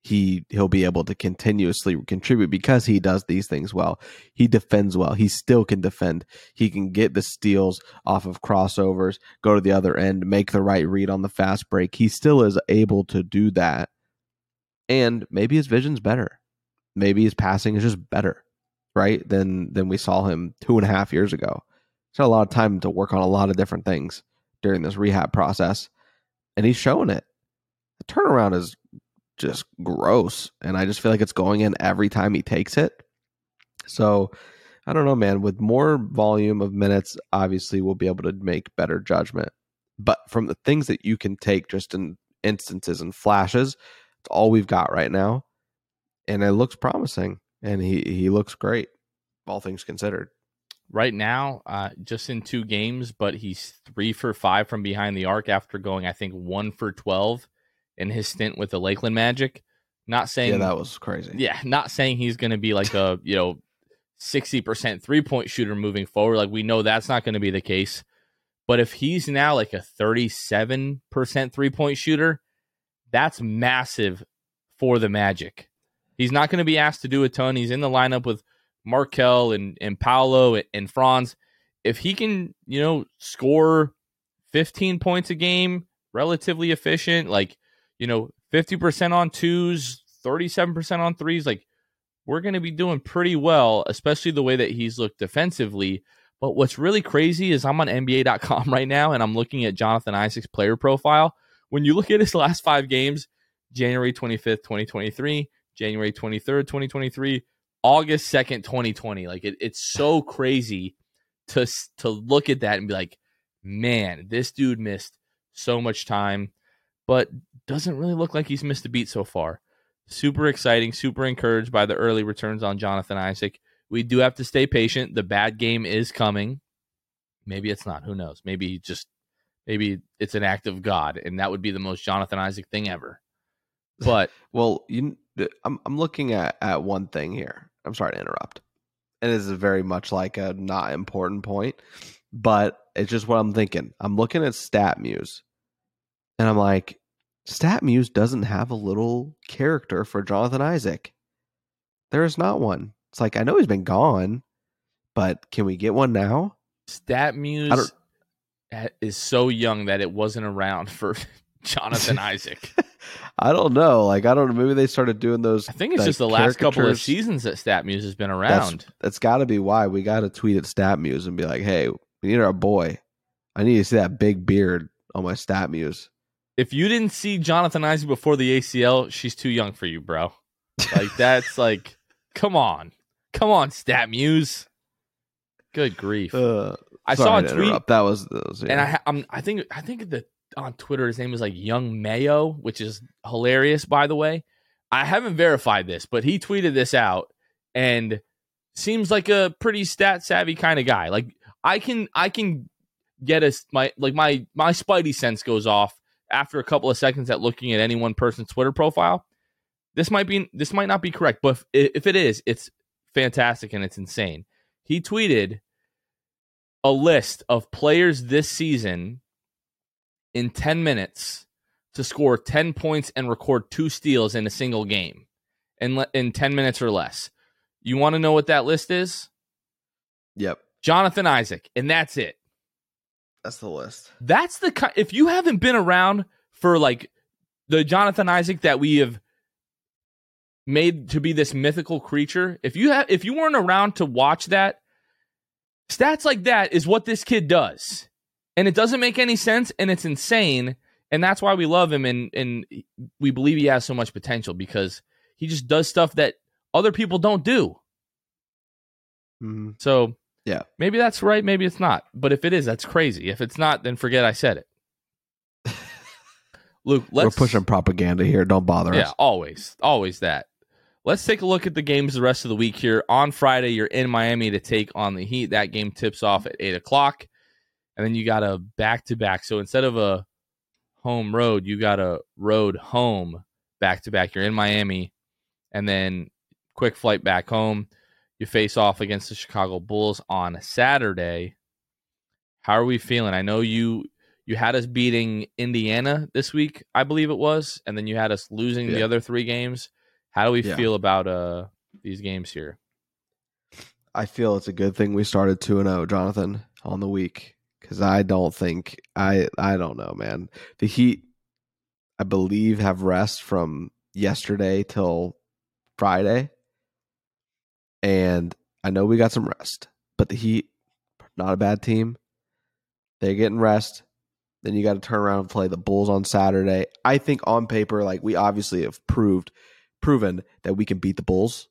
[SPEAKER 2] he he'll be able to continuously contribute because he does these things well. He defends well. He still can defend. He can get the steals off of crossovers, go to the other end, make the right read on the fast break. He still is able to do that. And maybe his vision's better maybe his passing is just better, right? Than than we saw him two and a half years ago. He's had a lot of time to work on a lot of different things during this rehab process, and he's showing it. The turnaround is just gross, and I just feel like it's going in every time he takes it. So I don't know, man. With more volume of minutes, obviously we'll be able to make better judgment. But from the things that you can take just in instances and flashes, it's all we've got right now and it looks promising, and he he looks great, all things considered.
[SPEAKER 1] Right now, uh, just in two games, but he's three for five from behind the arc after going, I think, one for twelve in his stint with the Lakeland Magic. Not saying
[SPEAKER 2] yeah, that was crazy.
[SPEAKER 1] Yeah, not saying he's going to be like a you know sixty percent three point shooter moving forward. Like we know that's not going to be the case. But if he's now like a thirty seven percent three point shooter, that's massive for the Magic. He's not going to be asked to do a ton. He's in the lineup with Markelle and, and Paolo and Franz. If he can, you know, score 15 points a game, relatively efficient, like, you know, 50% on twos, 37% on threes, like, we're going to be doing pretty well, especially the way that he's looked defensively. But what's really crazy is I'm on NBA.com <laughs> right now and I'm looking at Jonathan Isaac's player profile. When you look at his last five games, January 25th, 2023, January 23rd, 2023, August 2nd, 2020. Like it, it's so <sighs> crazy to to look at that and be like, man, this dude missed so much time, but doesn't really look like he's missed a beat so far. Super exciting, super encouraged by the early returns on Jonathan Isaac. We do have to stay patient. The bad game is coming. Maybe it's not. Who knows? Maybe just maybe it's an act of God, and that would be the most Jonathan Isaac thing ever. But <laughs>
[SPEAKER 2] well, you I'm I'm looking at at one thing here. I'm sorry to interrupt. And this is very much like a not important point, but it's just what I'm thinking. I'm looking at StatMuse, and I'm like, StatMuse doesn't have a little character for Jonathan Isaac. There is not one. It's like I know he's been gone, but can we get one now?
[SPEAKER 1] Stat Muse is so young that it wasn't around <laughs> for Jonathan <laughs> Isaac.
[SPEAKER 2] I don't know. Like I don't know. Maybe they started doing those.
[SPEAKER 1] I think it's
[SPEAKER 2] like,
[SPEAKER 1] just the last couple of seasons that StatMuse has been around.
[SPEAKER 2] That's, that's got to be why we got to tweet at StatMuse and be like, "Hey, we need our boy. I need to see that big beard on my StatMuse."
[SPEAKER 1] if you didn't see Jonathan Isaac before the ACL, she's too young for you, bro. Like that's <laughs> like, come on, come on, StatMuse. Good grief!
[SPEAKER 2] Uh,
[SPEAKER 1] I saw a tweet,
[SPEAKER 2] interrupt. That was, that was yeah.
[SPEAKER 1] and I I'm, I think I think the on Twitter his name was like Young Mayo, which is hilarious, by the way. I haven't verified this, but he tweeted this out and seems like a pretty stat savvy kind of guy. Like I can I can get us my like my my spidey sense goes off after a couple of seconds at looking at any one person's Twitter profile. This might be this might not be correct, but if, if it is, it's fantastic and it's insane. He tweeted a list of players this season in 10 minutes to score 10 points and record two steals in a single game in, le- in 10 minutes or less. You want to know what that list is?
[SPEAKER 2] Yep,
[SPEAKER 1] Jonathan Isaac, and that's it.
[SPEAKER 2] that's the list.
[SPEAKER 1] That's the if you haven't been around for like the Jonathan Isaac that we have made to be this mythical creature, if you have if you weren't around to watch that, stats like that is what this kid does. And it doesn't make any sense and it's insane. And that's why we love him and and we believe he has so much potential because he just does stuff that other people don't do.
[SPEAKER 2] hmm
[SPEAKER 1] So
[SPEAKER 2] Yeah.
[SPEAKER 1] maybe that's right, maybe it's not. But if it is, that's crazy. If it's not, then forget I said it. <laughs> Luke, let's
[SPEAKER 2] We're pushing propaganda here. Don't bother
[SPEAKER 1] Yeah,
[SPEAKER 2] us.
[SPEAKER 1] Yeah always, always that. Let's take a look at the games the rest of the week here. On Friday, you're in Miami to take on the Heat. That game tips off at eight o'clock, and then you got a back to back. So instead of a home road, you got a road home back to back. You're in Miami, and then quick flight back home. You face off against the Chicago Bulls on Saturday. How are we feeling? I know you you had us beating Indiana this week, I believe it was, and then you had us losing the other three games. How do we
[SPEAKER 2] Yeah.
[SPEAKER 1] feel about uh these games here?
[SPEAKER 2] I feel it's a good thing we started two and zero, Jonathan, on the week because I don't think I I don't know, man. The Heat, I believe, have rest from yesterday till Friday, and I know we got some rest, but the Heat, not a bad team. They're getting rest. Then you got to turn around and play the Bulls on Saturday. I think on paper, like we obviously have proved proven that we can beat the Bulls,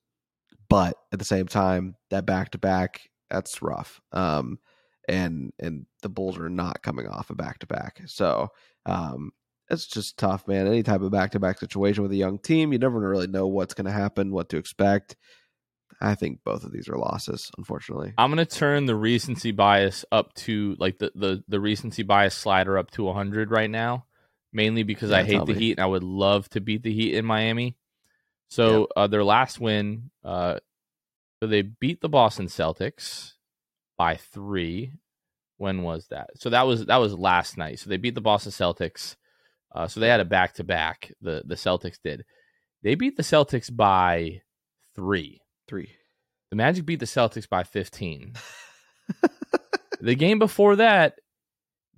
[SPEAKER 2] but at the same time, that back to back, that's rough. Um, and and the Bulls are not coming off a back to back, so um, it's just tough, man. Any type of back to back situation with a young team, you never really know what's going to happen, what to expect. I think both of these are losses, unfortunately.
[SPEAKER 1] I'm gonna turn the recency bias up to like the the, the recency bias slider up to 100 right now, mainly because I hate the
[SPEAKER 2] me.
[SPEAKER 1] Heat and I would love to beat the Heat in Miami. So uh, their last win, uh, so they beat the Boston Celtics by three. When was that? So that was that was last night. So they beat the Boston Celtics. Uh, so they had a back to back. The the Celtics did. They beat the Celtics by three.
[SPEAKER 2] Three.
[SPEAKER 1] The Magic beat the Celtics by 15. <laughs> the game before that,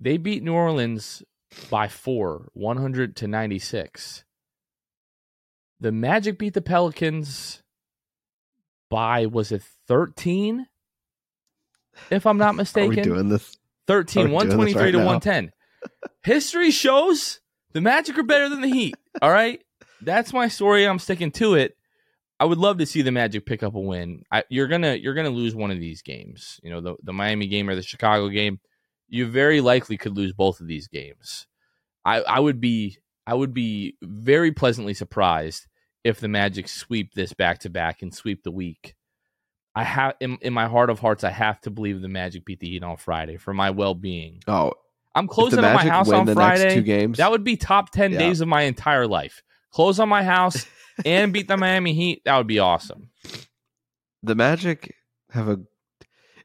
[SPEAKER 1] they beat New Orleans by four, 100 to 96. The Magic beat the Pelicans by, was it 13? If I'm not mistaken.
[SPEAKER 2] doing this?
[SPEAKER 1] 13,
[SPEAKER 2] Are we doing this
[SPEAKER 1] 123
[SPEAKER 2] right
[SPEAKER 1] to
[SPEAKER 2] now?
[SPEAKER 1] 110. History shows the Magic are better than the Heat. All right. That's my story. I'm sticking to it. I would love to see the Magic pick up a win. I, you're gonna you're gonna lose one of these games. You know the the Miami game or the Chicago game. You very likely could lose both of these games. I I would be I would be very pleasantly surprised if the Magic sweep this back to back and sweep the week. I have in, in my heart of hearts, I have to believe the Magic beat the Heat on Friday for my well being.
[SPEAKER 2] Oh,
[SPEAKER 1] I'm closing on my house on
[SPEAKER 2] the next two games.
[SPEAKER 1] That would be top 10
[SPEAKER 2] Yeah.
[SPEAKER 1] days of my entire life. Close on my house <laughs> and beat the Miami Heat. That would be awesome.
[SPEAKER 2] the Magic have a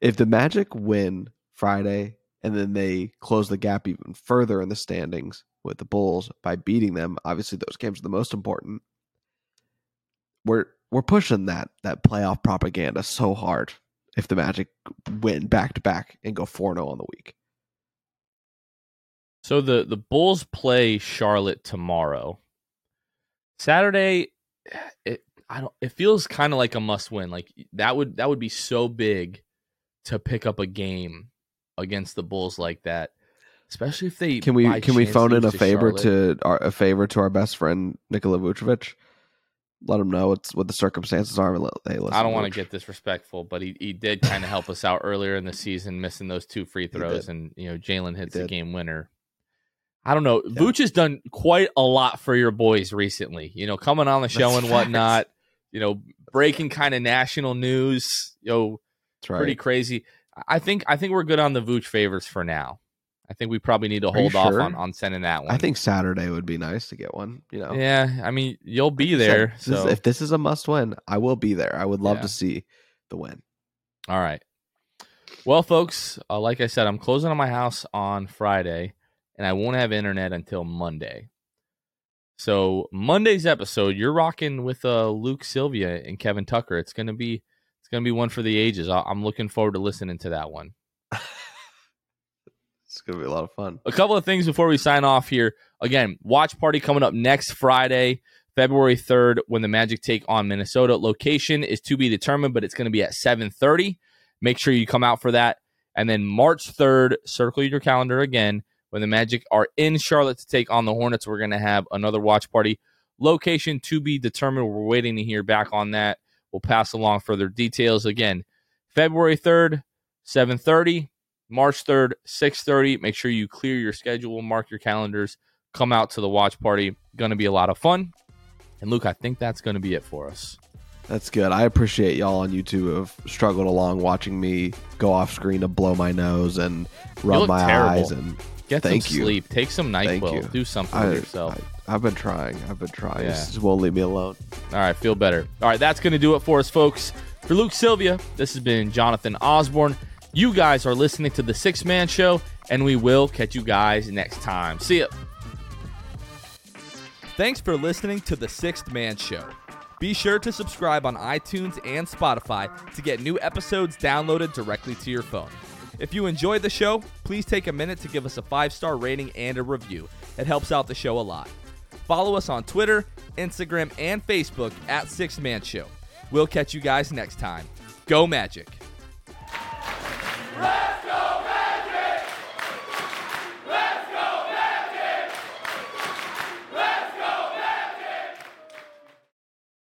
[SPEAKER 2] if the Magic win Friday and then they close the gap even further in the standings with the Bulls by beating them, obviously those games are the most important. We're we're pushing that that playoff propaganda so hard. if the Magic win back to back and go 4 0 on the week.
[SPEAKER 1] So the the Bulls play Charlotte tomorrow. Saturday, it I don't. It feels kind of like a must win. Like that would that would be so big to pick up a game against the Bulls like that, especially if they
[SPEAKER 2] Can we can we phone in a favor
[SPEAKER 1] Charlotte.
[SPEAKER 2] to our a favor to our best friend Nikola Vucevic? Let him know what's what the circumstances are. Let- Hey, listen,
[SPEAKER 1] I don't want to get disrespectful, but he, he did kind of help us out earlier in the season, missing those two free throws, and you know Jalen hits the game winner. I don't know. Vooch has done quite a lot for your boys recently. You know, coming on the show
[SPEAKER 2] That's
[SPEAKER 1] and <laughs> whatnot. You know, breaking kind of national news. You know,
[SPEAKER 2] right.
[SPEAKER 1] pretty crazy. I think I think we're good on the Vooch favors for now. I think we probably need to hold off
[SPEAKER 2] sure?
[SPEAKER 1] on, on sending that one.
[SPEAKER 2] I think Saturday would be nice to get one. You know,
[SPEAKER 1] Yeah, I mean, you'll be
[SPEAKER 2] Like I said,
[SPEAKER 1] there.
[SPEAKER 2] this is- if this is a must win, I will be there. I would love
[SPEAKER 1] Yeah.
[SPEAKER 2] to see the win.
[SPEAKER 1] All right. Well, folks, uh, like I said, I'm closing on my house on Friday, and I won't have internet until Monday. So Monday's episode, you're rocking with uh, Luke Sylvia and Kevin Tucker. It's gonna be it's gonna be one for the ages. I- I'm looking forward to listening to that one. <laughs>
[SPEAKER 2] It's gonna be a lot of fun.
[SPEAKER 1] a couple of things before we sign off here. Again, watch party coming up next Friday, February 3rd, when the Magic take on Minnesota. Location is to be determined, but it's going to be at 7:30. Make sure you come out for that. And then March 3rd, circle your calendar again when the Magic are in Charlotte to take on the Hornets. We're going to have another watch party. Location to be determined. We're waiting to hear back on that. We'll pass along further details again. February 3rd, 7:30. March 3rd, 6:30. Make sure you clear your schedule, mark your calendars, come out to the watch party. Going to be a lot of fun. And Luke, I think that's going to be it for us.
[SPEAKER 2] That's good. I appreciate y'all on YouTube have struggled along watching me go off screen to blow my nose and rub my
[SPEAKER 1] terrible.
[SPEAKER 2] eyes and
[SPEAKER 1] Get
[SPEAKER 2] Thank
[SPEAKER 1] some
[SPEAKER 2] you.
[SPEAKER 1] sleep. Take some NyQuil. Do something
[SPEAKER 2] I,
[SPEAKER 1] with yourself.
[SPEAKER 2] I, have been trying. I've been trying.
[SPEAKER 1] Yeah.
[SPEAKER 2] This just won't leave me alone.
[SPEAKER 1] All right, feel better. All right, that's going to do it for us, folks. For Luke Sylvia, this has been Jonathan Osborne. You guys are listening to the Sixth Man Show, and we will catch you guys next time. See ya. Thanks for listening to the Sixth Man Show. Be sure to subscribe on iTunes and Spotify to get new episodes downloaded directly to your phone. If you enjoyed the show, please take a minute to give us a five star rating and a review. It helps out the show a lot. Follow us on Twitter, Instagram, and Facebook at Sixth Man Show. We'll catch you guys next time. Go Magic!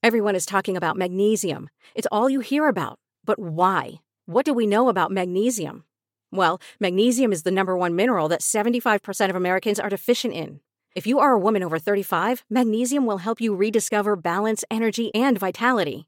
[SPEAKER 4] Everyone is talking about magnesium. It's all you hear about. But why? What do we know about magnesium? Well, magnesium is the number one mineral that 75% of Americans are deficient in. If you are a woman over 35, magnesium will help you rediscover balance, energy, and vitality.